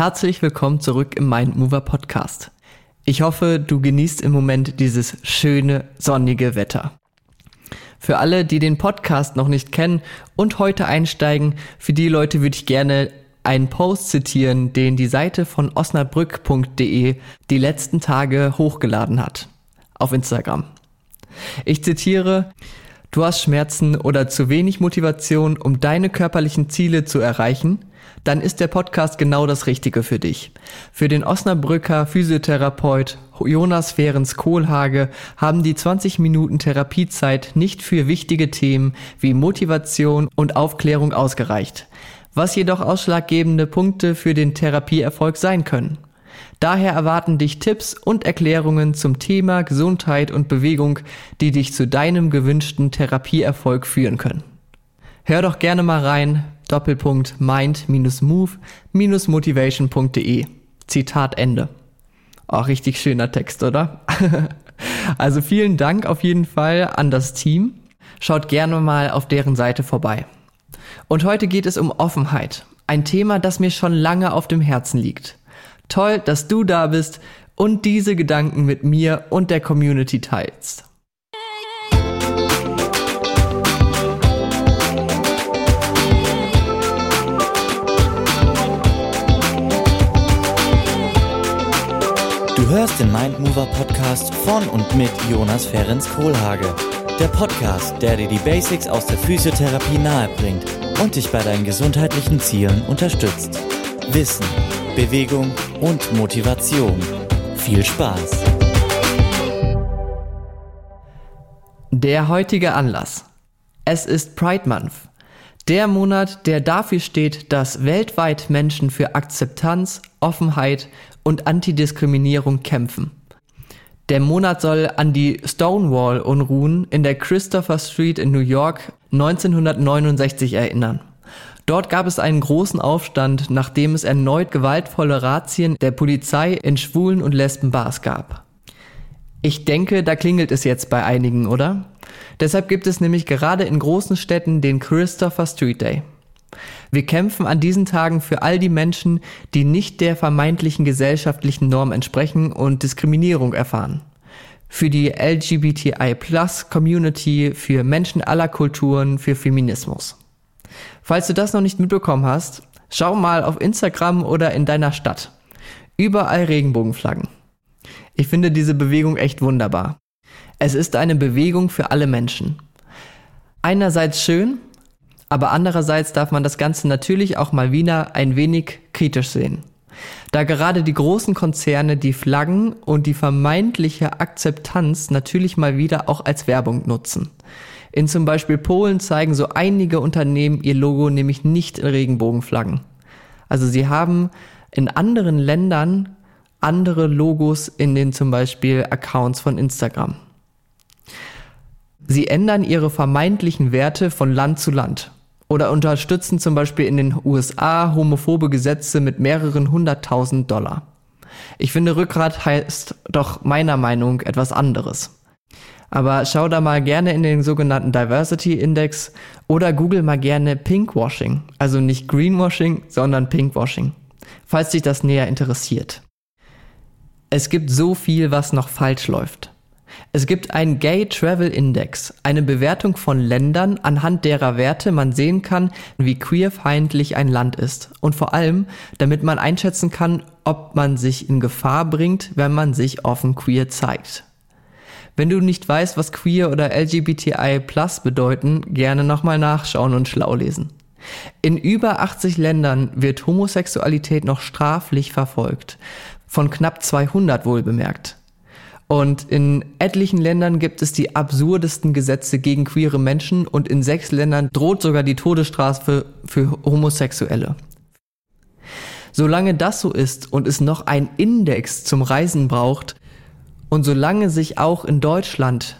Herzlich willkommen zurück im Mindmover Podcast. Ich hoffe, du genießt im Moment dieses schöne, sonnige Wetter. Für alle, die den Podcast noch nicht kennen und heute einsteigen, für die Leute würde ich gerne einen Post zitieren, den die Seite von osnabrück.de die letzten Tage hochgeladen hat. Auf Instagram. Ich zitiere, Du hast Schmerzen oder zu wenig Motivation, um deine körperlichen Ziele zu erreichen? Dann ist der Podcast genau das Richtige für dich. Für den Osnabrücker Physiotherapeut Jonas Fehrens Kohlhage haben die 20 Minuten Therapiezeit nicht für wichtige Themen wie Motivation und Aufklärung ausgereicht, was jedoch ausschlaggebende Punkte für den Therapieerfolg sein können. Daher erwarten dich Tipps und Erklärungen zum Thema Gesundheit und Bewegung, die dich zu deinem gewünschten Therapieerfolg führen können. Hör doch gerne mal rein, Doppelpunkt mind-move-motivation.de. Zitat Ende. Auch richtig schöner Text, oder? also vielen Dank auf jeden Fall an das Team. Schaut gerne mal auf deren Seite vorbei. Und heute geht es um Offenheit. Ein Thema, das mir schon lange auf dem Herzen liegt. Toll, dass du da bist und diese Gedanken mit mir und der Community teilst. Du hörst den Mindmover Podcast von und mit Jonas Ferens Kohlhage. Der Podcast, der dir die Basics aus der Physiotherapie nahebringt und dich bei deinen gesundheitlichen Zielen unterstützt. Wissen Bewegung und Motivation. Viel Spaß! Der heutige Anlass. Es ist Pride Month. Der Monat, der dafür steht, dass weltweit Menschen für Akzeptanz, Offenheit und Antidiskriminierung kämpfen. Der Monat soll an die Stonewall-Unruhen in der Christopher Street in New York 1969 erinnern. Dort gab es einen großen Aufstand, nachdem es erneut gewaltvolle Razzien der Polizei in Schwulen- und Lesbenbars gab. Ich denke, da klingelt es jetzt bei einigen, oder? Deshalb gibt es nämlich gerade in großen Städten den Christopher Street Day. Wir kämpfen an diesen Tagen für all die Menschen, die nicht der vermeintlichen gesellschaftlichen Norm entsprechen und Diskriminierung erfahren. Für die LGBTI-Plus-Community, für Menschen aller Kulturen, für Feminismus. Falls du das noch nicht mitbekommen hast, schau mal auf Instagram oder in deiner Stadt. Überall Regenbogenflaggen. Ich finde diese Bewegung echt wunderbar. Es ist eine Bewegung für alle Menschen. Einerseits schön, aber andererseits darf man das Ganze natürlich auch mal wieder ein wenig kritisch sehen. Da gerade die großen Konzerne die Flaggen und die vermeintliche Akzeptanz natürlich mal wieder auch als Werbung nutzen. In zum Beispiel Polen zeigen so einige Unternehmen ihr Logo nämlich nicht in Regenbogenflaggen. Also sie haben in anderen Ländern andere Logos in den zum Beispiel Accounts von Instagram. Sie ändern ihre vermeintlichen Werte von Land zu Land oder unterstützen zum Beispiel in den USA homophobe Gesetze mit mehreren hunderttausend Dollar. Ich finde, Rückgrat heißt doch meiner Meinung etwas anderes. Aber schau da mal gerne in den sogenannten Diversity Index oder google mal gerne Pinkwashing. Also nicht Greenwashing, sondern Pinkwashing. Falls dich das näher interessiert. Es gibt so viel, was noch falsch läuft. Es gibt einen Gay Travel Index, eine Bewertung von Ländern, anhand derer Werte man sehen kann, wie queerfeindlich ein Land ist. Und vor allem, damit man einschätzen kann, ob man sich in Gefahr bringt, wenn man sich offen queer zeigt. Wenn du nicht weißt, was queer oder LGBTI plus bedeuten, gerne nochmal nachschauen und schlau lesen. In über 80 Ländern wird Homosexualität noch straflich verfolgt. Von knapp 200 wohl bemerkt. Und in etlichen Ländern gibt es die absurdesten Gesetze gegen queere Menschen und in sechs Ländern droht sogar die Todesstrafe für Homosexuelle. Solange das so ist und es noch einen Index zum Reisen braucht, und solange sich auch in Deutschland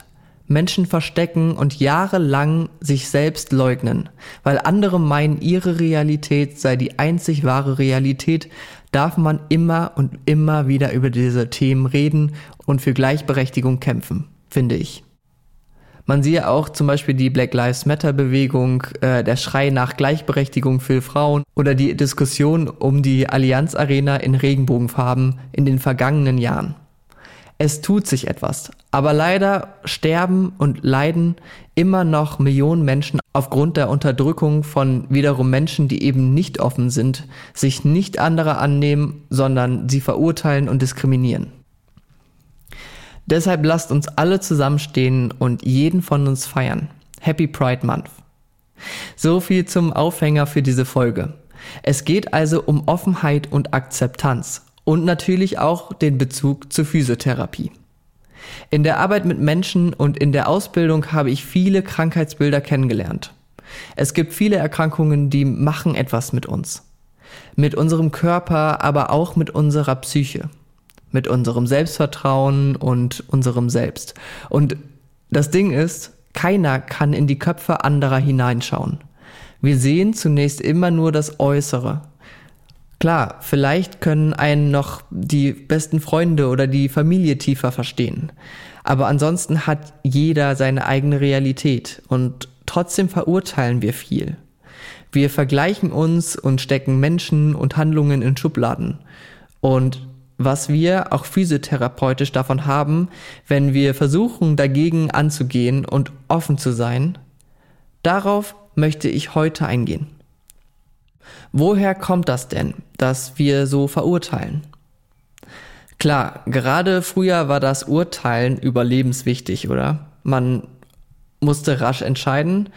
Menschen verstecken und jahrelang sich selbst leugnen, weil andere meinen, ihre Realität sei die einzig wahre Realität, darf man immer und immer wieder über diese Themen reden und für Gleichberechtigung kämpfen, finde ich. Man siehe auch zum Beispiel die Black Lives Matter Bewegung, äh, der Schrei nach Gleichberechtigung für Frauen oder die Diskussion um die Allianz Arena in Regenbogenfarben in den vergangenen Jahren. Es tut sich etwas, aber leider sterben und leiden immer noch Millionen Menschen aufgrund der Unterdrückung von wiederum Menschen, die eben nicht offen sind, sich nicht anderer annehmen, sondern sie verurteilen und diskriminieren. Deshalb lasst uns alle zusammenstehen und jeden von uns feiern. Happy Pride Month. So viel zum Aufhänger für diese Folge. Es geht also um Offenheit und Akzeptanz und natürlich auch den Bezug zur Physiotherapie. In der Arbeit mit Menschen und in der Ausbildung habe ich viele Krankheitsbilder kennengelernt. Es gibt viele Erkrankungen, die machen etwas mit uns. Mit unserem Körper, aber auch mit unserer Psyche. Mit unserem Selbstvertrauen und unserem Selbst. Und das Ding ist, keiner kann in die Köpfe anderer hineinschauen. Wir sehen zunächst immer nur das Äußere. Klar, vielleicht können einen noch die besten Freunde oder die Familie tiefer verstehen. Aber ansonsten hat jeder seine eigene Realität und trotzdem verurteilen wir viel. Wir vergleichen uns und stecken Menschen und Handlungen in Schubladen. Und was wir auch physiotherapeutisch davon haben, wenn wir versuchen dagegen anzugehen und offen zu sein, darauf möchte ich heute eingehen. Woher kommt das denn, dass wir so verurteilen? Klar, gerade früher war das Urteilen überlebenswichtig, oder? Man musste rasch entscheiden,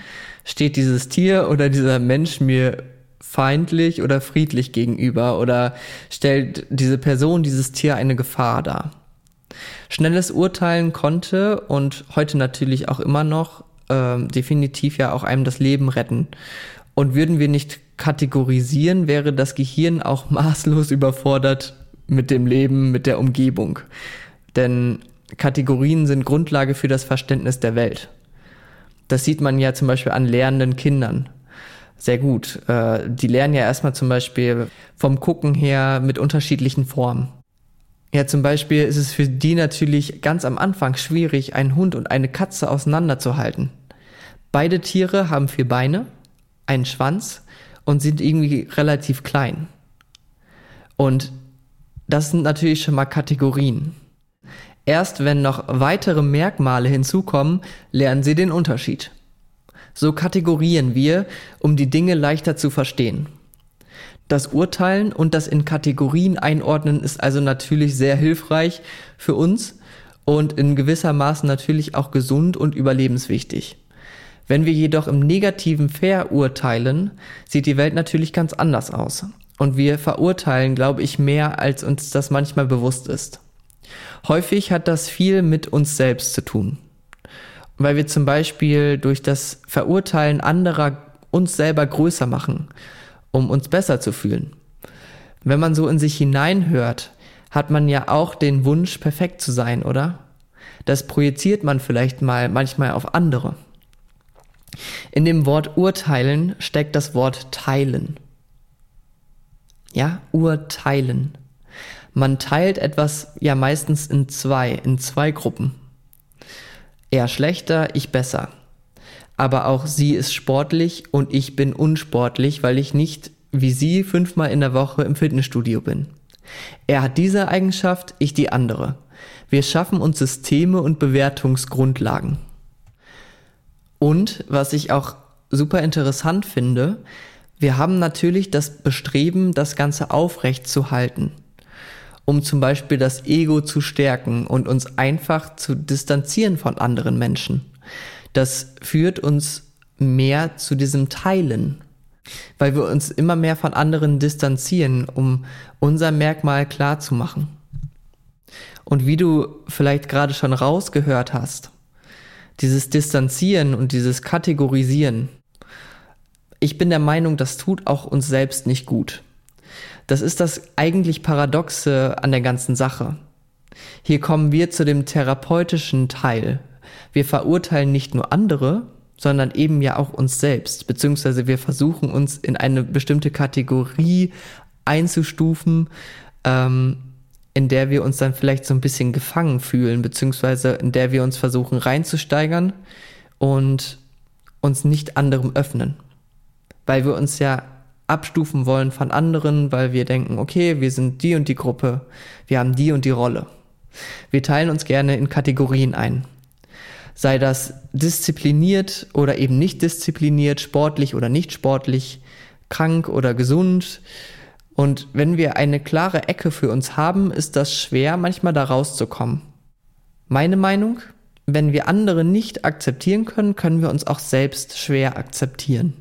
steht dieses Tier oder dieser Mensch mir feindlich oder friedlich gegenüber oder stellt diese Person, dieses Tier eine Gefahr dar. Schnelles Urteilen konnte und heute natürlich auch immer noch äh, definitiv ja auch einem das Leben retten. Und würden wir nicht kategorisieren, wäre das Gehirn auch maßlos überfordert mit dem Leben, mit der Umgebung. Denn Kategorien sind Grundlage für das Verständnis der Welt. Das sieht man ja zum Beispiel an lernenden Kindern. Sehr gut. Äh, die lernen ja erstmal zum Beispiel vom Gucken her mit unterschiedlichen Formen. Ja, zum Beispiel ist es für die natürlich ganz am Anfang schwierig, einen Hund und eine Katze auseinanderzuhalten. Beide Tiere haben vier Beine, einen Schwanz und sind irgendwie relativ klein. Und das sind natürlich schon mal Kategorien. Erst wenn noch weitere Merkmale hinzukommen, lernen sie den Unterschied. So kategorieren wir, um die Dinge leichter zu verstehen. Das Urteilen und das in Kategorien einordnen ist also natürlich sehr hilfreich für uns und in gewisser Maßen natürlich auch gesund und überlebenswichtig. Wenn wir jedoch im Negativen verurteilen, sieht die Welt natürlich ganz anders aus. Und wir verurteilen, glaube ich, mehr, als uns das manchmal bewusst ist. Häufig hat das viel mit uns selbst zu tun. Weil wir zum Beispiel durch das Verurteilen anderer uns selber größer machen, um uns besser zu fühlen. Wenn man so in sich hineinhört, hat man ja auch den Wunsch, perfekt zu sein, oder? Das projiziert man vielleicht mal manchmal auf andere. In dem Wort urteilen steckt das Wort teilen. Ja, urteilen. Man teilt etwas ja meistens in zwei, in zwei Gruppen. Er schlechter, ich besser. Aber auch sie ist sportlich und ich bin unsportlich, weil ich nicht wie sie fünfmal in der Woche im Fitnessstudio bin. Er hat diese Eigenschaft, ich die andere. Wir schaffen uns Systeme und Bewertungsgrundlagen. Und was ich auch super interessant finde, wir haben natürlich das Bestreben, das Ganze aufrecht zu halten, um zum Beispiel das Ego zu stärken und uns einfach zu distanzieren von anderen Menschen. Das führt uns mehr zu diesem Teilen, weil wir uns immer mehr von anderen distanzieren, um unser Merkmal klar zu machen. Und wie du vielleicht gerade schon rausgehört hast, dieses Distanzieren und dieses Kategorisieren. Ich bin der Meinung, das tut auch uns selbst nicht gut. Das ist das eigentlich Paradoxe an der ganzen Sache. Hier kommen wir zu dem therapeutischen Teil. Wir verurteilen nicht nur andere, sondern eben ja auch uns selbst, beziehungsweise wir versuchen uns in eine bestimmte Kategorie einzustufen, ähm, in der wir uns dann vielleicht so ein bisschen gefangen fühlen, beziehungsweise in der wir uns versuchen reinzusteigern, und uns nicht anderem öffnen. Weil wir uns ja abstufen wollen von anderen, weil wir denken, okay, wir sind die und die Gruppe, wir haben die und die Rolle. Wir teilen uns gerne in Kategorien ein. Sei das diszipliniert oder eben nicht diszipliniert, sportlich oder nicht sportlich, krank oder gesund. Und wenn wir eine klare Ecke für uns haben, ist das schwer, manchmal da rauszukommen. Meine Meinung, wenn wir andere nicht akzeptieren können, können wir uns auch selbst schwer akzeptieren.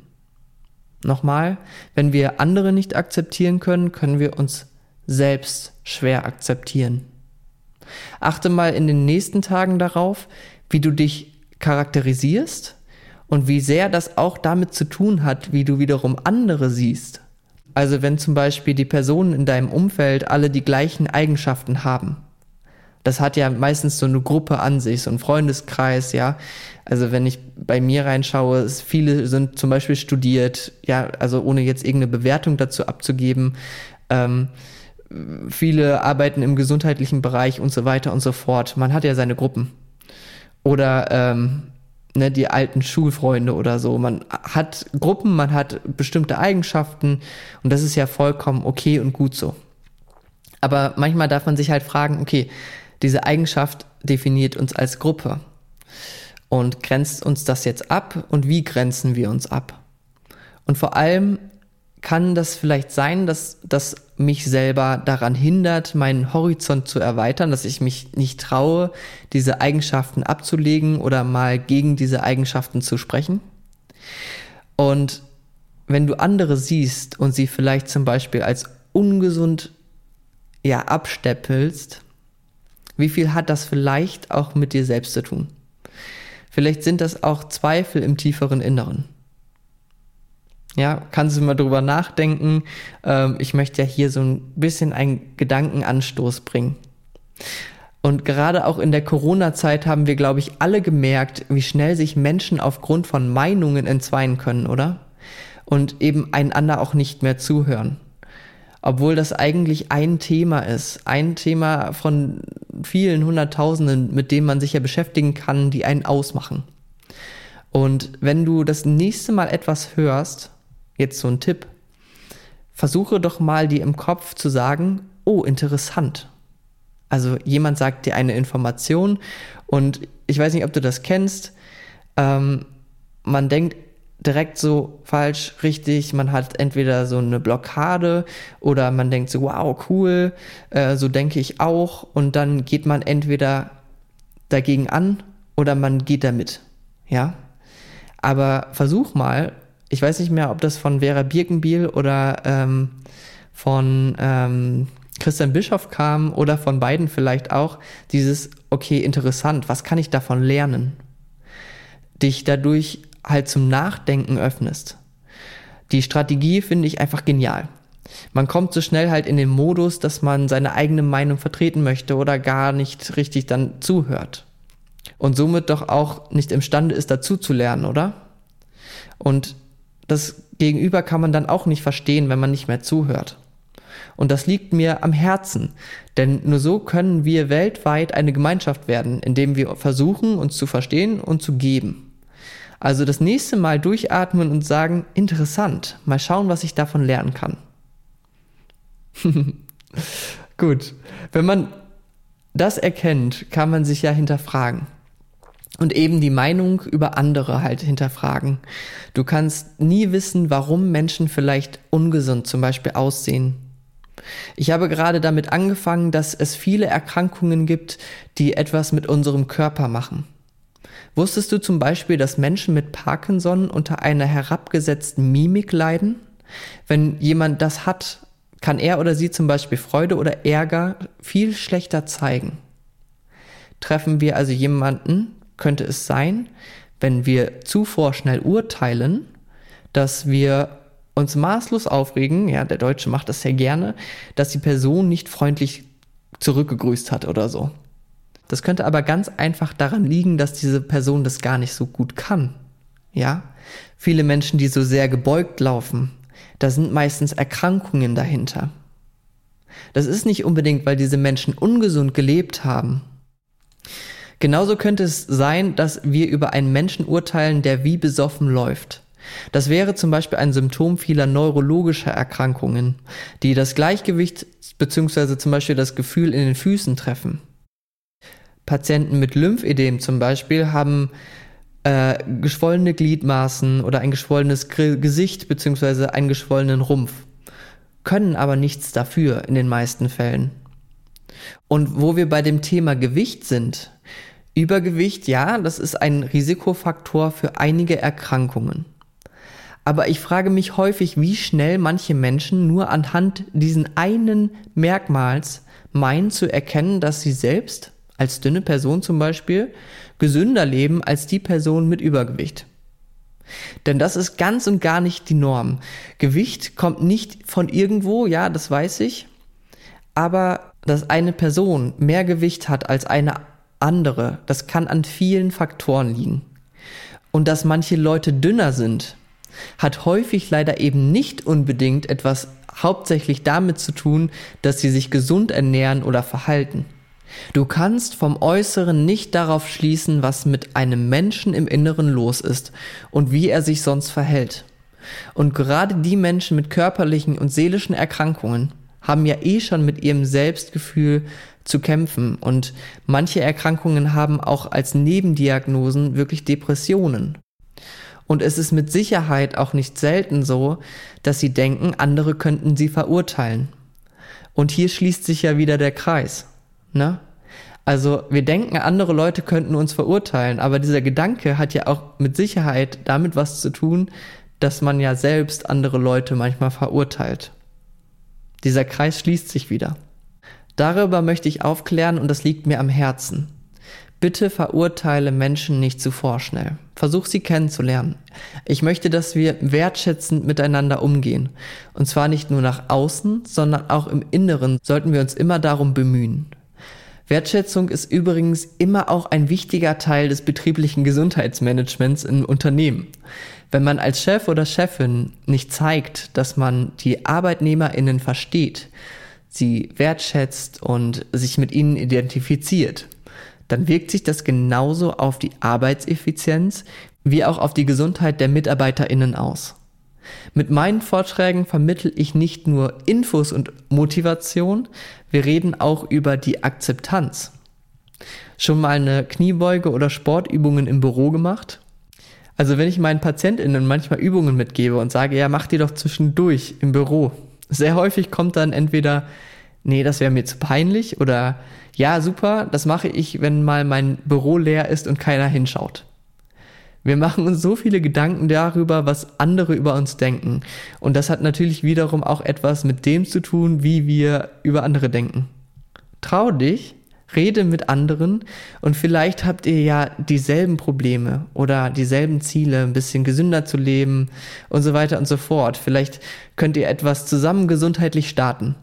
Nochmal, wenn wir andere nicht akzeptieren können, können wir uns selbst schwer akzeptieren. Achte mal in den nächsten Tagen darauf, wie du dich charakterisierst und wie sehr das auch damit zu tun hat, wie du wiederum andere siehst. Also wenn zum Beispiel die Personen in deinem Umfeld alle die gleichen Eigenschaften haben. Das hat ja meistens so eine Gruppe an sich, so ein Freundeskreis, ja. Also wenn ich bei mir reinschaue, viele sind zum Beispiel studiert, ja, also ohne jetzt irgendeine Bewertung dazu abzugeben. Ähm, viele arbeiten im gesundheitlichen Bereich und so weiter und so fort. Man hat ja seine Gruppen. Oder ähm, ne, die alten Schulfreunde oder so. Man hat Gruppen, man hat bestimmte Eigenschaften und das ist ja vollkommen okay und gut so. Aber manchmal darf man sich halt fragen, okay, diese Eigenschaft definiert uns als Gruppe. Und grenzt uns das jetzt ab und wie grenzen wir uns ab? Und vor allem kann das vielleicht sein, dass das mich selber daran hindert, meinen Horizont zu erweitern, dass ich mich nicht traue, diese Eigenschaften abzulegen oder mal gegen diese Eigenschaften zu sprechen. Und wenn du andere siehst und sie vielleicht zum Beispiel als ungesund ja absteppelst, wie viel hat das vielleicht auch mit dir selbst zu tun? Vielleicht sind das auch Zweifel im tieferen Inneren. Ja, kannst du mal drüber nachdenken. Ähm, ich möchte ja hier so ein bisschen einen Gedankenanstoß bringen. Und gerade auch in der Corona-Zeit haben wir, glaube ich, alle gemerkt, wie schnell sich Menschen aufgrund von Meinungen entzweien können, oder? Und eben einander auch nicht mehr zuhören obwohl das eigentlich ein Thema ist, ein Thema von vielen Hunderttausenden, mit dem man sich ja beschäftigen kann, die einen ausmachen. Und wenn du das nächste Mal etwas hörst, jetzt so ein Tipp, versuche doch mal dir im Kopf zu sagen, oh, interessant. Also jemand sagt dir eine Information und ich weiß nicht, ob du das kennst. Ähm, man denkt, direkt so falsch, richtig. Man hat entweder so eine Blockade oder man denkt so, wow, cool, äh, so denke ich auch. Und dann geht man entweder dagegen an oder man geht damit. Ja. Aber versuch mal, ich weiß nicht mehr, ob das von Vera Birkenbiel oder ähm, von ähm, Christian Bischoff kam oder von beiden vielleicht auch, dieses, okay, interessant, was kann ich davon lernen? Dich dadurch halt zum Nachdenken öffnest. Die Strategie finde ich einfach genial. Man kommt so schnell halt in den Modus, dass man seine eigene Meinung vertreten möchte oder gar nicht richtig dann zuhört. Und somit doch auch nicht imstande ist, dazu zu lernen, oder? Und das Gegenüber kann man dann auch nicht verstehen, wenn man nicht mehr zuhört. Und das liegt mir am Herzen, denn nur so können wir weltweit eine Gemeinschaft werden, indem wir versuchen, uns zu verstehen und zu geben. Also das nächste Mal durchatmen und sagen, interessant, mal schauen, was ich davon lernen kann. Gut, wenn man das erkennt, kann man sich ja hinterfragen. Und eben die Meinung über andere halt hinterfragen. Du kannst nie wissen, warum Menschen vielleicht ungesund zum Beispiel aussehen. Ich habe gerade damit angefangen, dass es viele Erkrankungen gibt, die etwas mit unserem Körper machen. Wusstest du zum Beispiel, dass Menschen mit Parkinson unter einer herabgesetzten Mimik leiden? Wenn jemand das hat, kann er oder sie zum Beispiel Freude oder Ärger viel schlechter zeigen. Treffen wir also jemanden, könnte es sein, wenn wir zu vorschnell urteilen, dass wir uns maßlos aufregen, ja, der Deutsche macht das sehr gerne, dass die Person nicht freundlich zurückgegrüßt hat oder so. Das könnte aber ganz einfach daran liegen, dass diese Person das gar nicht so gut kann. Ja? Viele Menschen, die so sehr gebeugt laufen, da sind meistens Erkrankungen dahinter. Das ist nicht unbedingt, weil diese Menschen ungesund gelebt haben. Genauso könnte es sein, dass wir über einen Menschen urteilen, der wie besoffen läuft. Das wäre zum Beispiel ein Symptom vieler neurologischer Erkrankungen, die das Gleichgewicht bzw. zum Beispiel das Gefühl in den Füßen treffen. Patienten mit Lymphedem zum Beispiel haben äh, geschwollene Gliedmaßen oder ein geschwollenes Gesicht bzw. einen geschwollenen Rumpf, können aber nichts dafür in den meisten Fällen. Und wo wir bei dem Thema Gewicht sind, Übergewicht, ja, das ist ein Risikofaktor für einige Erkrankungen. Aber ich frage mich häufig, wie schnell manche Menschen nur anhand diesen einen Merkmals meinen zu erkennen, dass sie selbst, als dünne Person zum Beispiel, gesünder leben als die Person mit Übergewicht. Denn das ist ganz und gar nicht die Norm. Gewicht kommt nicht von irgendwo, ja, das weiß ich. Aber dass eine Person mehr Gewicht hat als eine andere, das kann an vielen Faktoren liegen. Und dass manche Leute dünner sind, hat häufig leider eben nicht unbedingt etwas hauptsächlich damit zu tun, dass sie sich gesund ernähren oder verhalten. Du kannst vom Äußeren nicht darauf schließen, was mit einem Menschen im Inneren los ist und wie er sich sonst verhält. Und gerade die Menschen mit körperlichen und seelischen Erkrankungen haben ja eh schon mit ihrem Selbstgefühl zu kämpfen und manche Erkrankungen haben auch als Nebendiagnosen wirklich Depressionen. Und es ist mit Sicherheit auch nicht selten so, dass sie denken, andere könnten sie verurteilen. Und hier schließt sich ja wieder der Kreis. Ne? Also wir denken, andere Leute könnten uns verurteilen, aber dieser Gedanke hat ja auch mit Sicherheit damit was zu tun, dass man ja selbst andere Leute manchmal verurteilt. Dieser Kreis schließt sich wieder. Darüber möchte ich aufklären und das liegt mir am Herzen. Bitte verurteile Menschen nicht zu vorschnell. Versuch sie kennenzulernen. Ich möchte, dass wir wertschätzend miteinander umgehen. Und zwar nicht nur nach außen, sondern auch im Inneren sollten wir uns immer darum bemühen. Wertschätzung ist übrigens immer auch ein wichtiger Teil des betrieblichen Gesundheitsmanagements im Unternehmen. Wenn man als Chef oder Chefin nicht zeigt, dass man die Arbeitnehmerinnen versteht, sie wertschätzt und sich mit ihnen identifiziert, dann wirkt sich das genauso auf die Arbeitseffizienz wie auch auf die Gesundheit der Mitarbeiterinnen aus. Mit meinen Vorträgen vermittel ich nicht nur Infos und Motivation, wir reden auch über die Akzeptanz. Schon mal eine Kniebeuge oder Sportübungen im Büro gemacht? Also wenn ich meinen Patientinnen manchmal Übungen mitgebe und sage, ja, mach die doch zwischendurch im Büro. Sehr häufig kommt dann entweder, nee, das wäre mir zu peinlich oder ja, super, das mache ich, wenn mal mein Büro leer ist und keiner hinschaut. Wir machen uns so viele Gedanken darüber, was andere über uns denken. Und das hat natürlich wiederum auch etwas mit dem zu tun, wie wir über andere denken. Trau dich, rede mit anderen und vielleicht habt ihr ja dieselben Probleme oder dieselben Ziele, ein bisschen gesünder zu leben und so weiter und so fort. Vielleicht könnt ihr etwas zusammen gesundheitlich starten.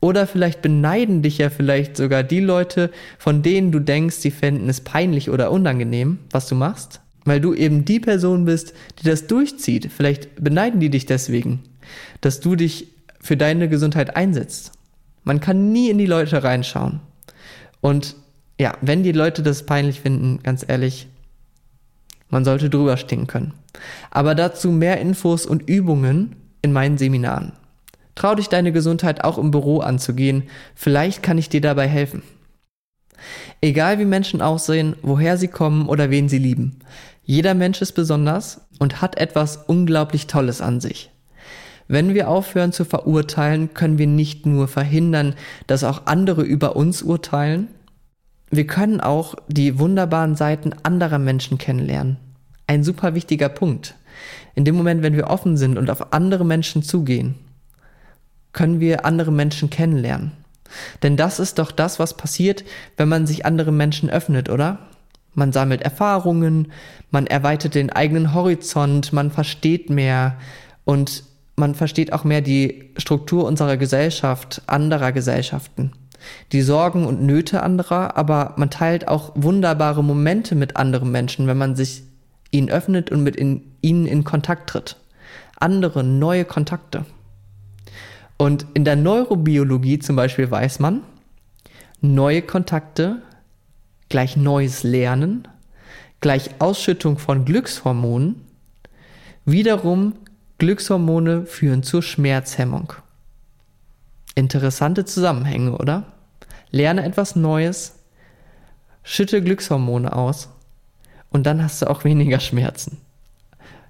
Oder vielleicht beneiden dich ja vielleicht sogar die Leute, von denen du denkst, sie fänden es peinlich oder unangenehm, was du machst, weil du eben die Person bist, die das durchzieht. Vielleicht beneiden die dich deswegen, dass du dich für deine Gesundheit einsetzt. Man kann nie in die Leute reinschauen. Und ja, wenn die Leute das peinlich finden, ganz ehrlich, man sollte drüber stehen können. Aber dazu mehr Infos und Übungen in meinen Seminaren. Trau dich deine Gesundheit auch im Büro anzugehen, vielleicht kann ich dir dabei helfen. Egal wie Menschen aussehen, woher sie kommen oder wen sie lieben, jeder Mensch ist besonders und hat etwas unglaublich Tolles an sich. Wenn wir aufhören zu verurteilen, können wir nicht nur verhindern, dass auch andere über uns urteilen, wir können auch die wunderbaren Seiten anderer Menschen kennenlernen. Ein super wichtiger Punkt. In dem Moment, wenn wir offen sind und auf andere Menschen zugehen, können wir andere Menschen kennenlernen. Denn das ist doch das, was passiert, wenn man sich andere Menschen öffnet, oder? Man sammelt Erfahrungen, man erweitert den eigenen Horizont, man versteht mehr und man versteht auch mehr die Struktur unserer Gesellschaft, anderer Gesellschaften, die Sorgen und Nöte anderer, aber man teilt auch wunderbare Momente mit anderen Menschen, wenn man sich ihnen öffnet und mit in, ihnen in Kontakt tritt. Andere, neue Kontakte. Und in der Neurobiologie zum Beispiel weiß man, neue Kontakte gleich neues Lernen, gleich Ausschüttung von Glückshormonen. Wiederum Glückshormone führen zur Schmerzhemmung. Interessante Zusammenhänge, oder? Lerne etwas Neues, schütte Glückshormone aus und dann hast du auch weniger Schmerzen.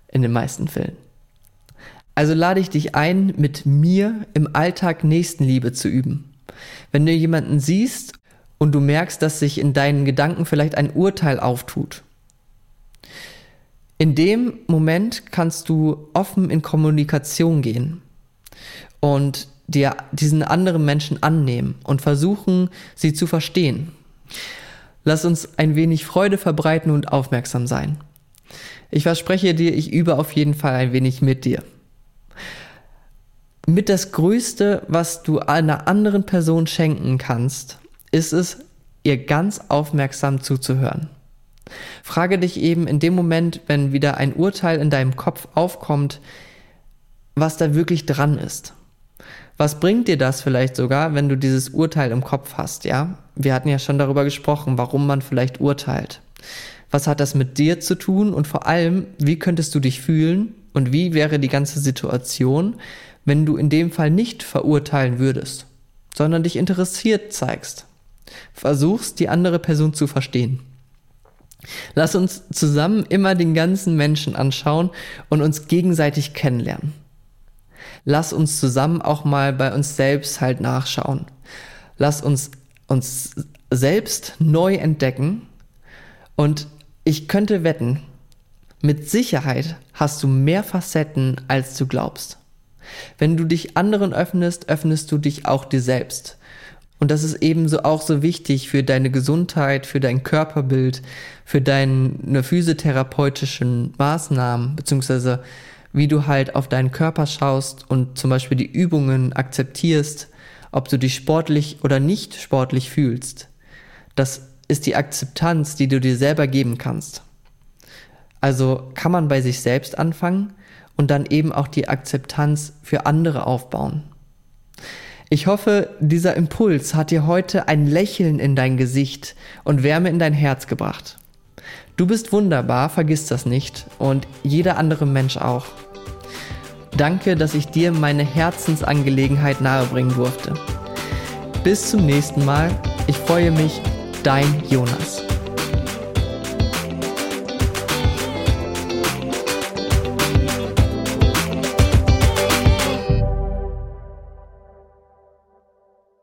In den meisten Fällen. Also lade ich dich ein, mit mir im Alltag Nächstenliebe zu üben. Wenn du jemanden siehst und du merkst, dass sich in deinen Gedanken vielleicht ein Urteil auftut, in dem Moment kannst du offen in Kommunikation gehen und dir diesen anderen Menschen annehmen und versuchen, sie zu verstehen. Lass uns ein wenig Freude verbreiten und aufmerksam sein. Ich verspreche dir, ich übe auf jeden Fall ein wenig mit dir. Mit das Größte, was du einer anderen Person schenken kannst, ist es, ihr ganz aufmerksam zuzuhören. Frage dich eben in dem Moment, wenn wieder ein Urteil in deinem Kopf aufkommt, was da wirklich dran ist. Was bringt dir das vielleicht sogar, wenn du dieses Urteil im Kopf hast, ja? Wir hatten ja schon darüber gesprochen, warum man vielleicht urteilt. Was hat das mit dir zu tun und vor allem, wie könntest du dich fühlen und wie wäre die ganze Situation, wenn du in dem Fall nicht verurteilen würdest, sondern dich interessiert zeigst? Versuchst, die andere Person zu verstehen. Lass uns zusammen immer den ganzen Menschen anschauen und uns gegenseitig kennenlernen lass uns zusammen auch mal bei uns selbst halt nachschauen. Lass uns uns selbst neu entdecken und ich könnte wetten, mit Sicherheit hast du mehr Facetten, als du glaubst. Wenn du dich anderen öffnest, öffnest du dich auch dir selbst. Und das ist ebenso auch so wichtig für deine Gesundheit, für dein Körperbild, für deine physiotherapeutischen Maßnahmen, beziehungsweise wie du halt auf deinen Körper schaust und zum Beispiel die Übungen akzeptierst, ob du dich sportlich oder nicht sportlich fühlst. Das ist die Akzeptanz, die du dir selber geben kannst. Also kann man bei sich selbst anfangen und dann eben auch die Akzeptanz für andere aufbauen. Ich hoffe, dieser Impuls hat dir heute ein Lächeln in dein Gesicht und Wärme in dein Herz gebracht. Du bist wunderbar, vergiss das nicht und jeder andere Mensch auch. Danke, dass ich dir meine Herzensangelegenheit nahebringen durfte. Bis zum nächsten Mal. Ich freue mich, dein Jonas.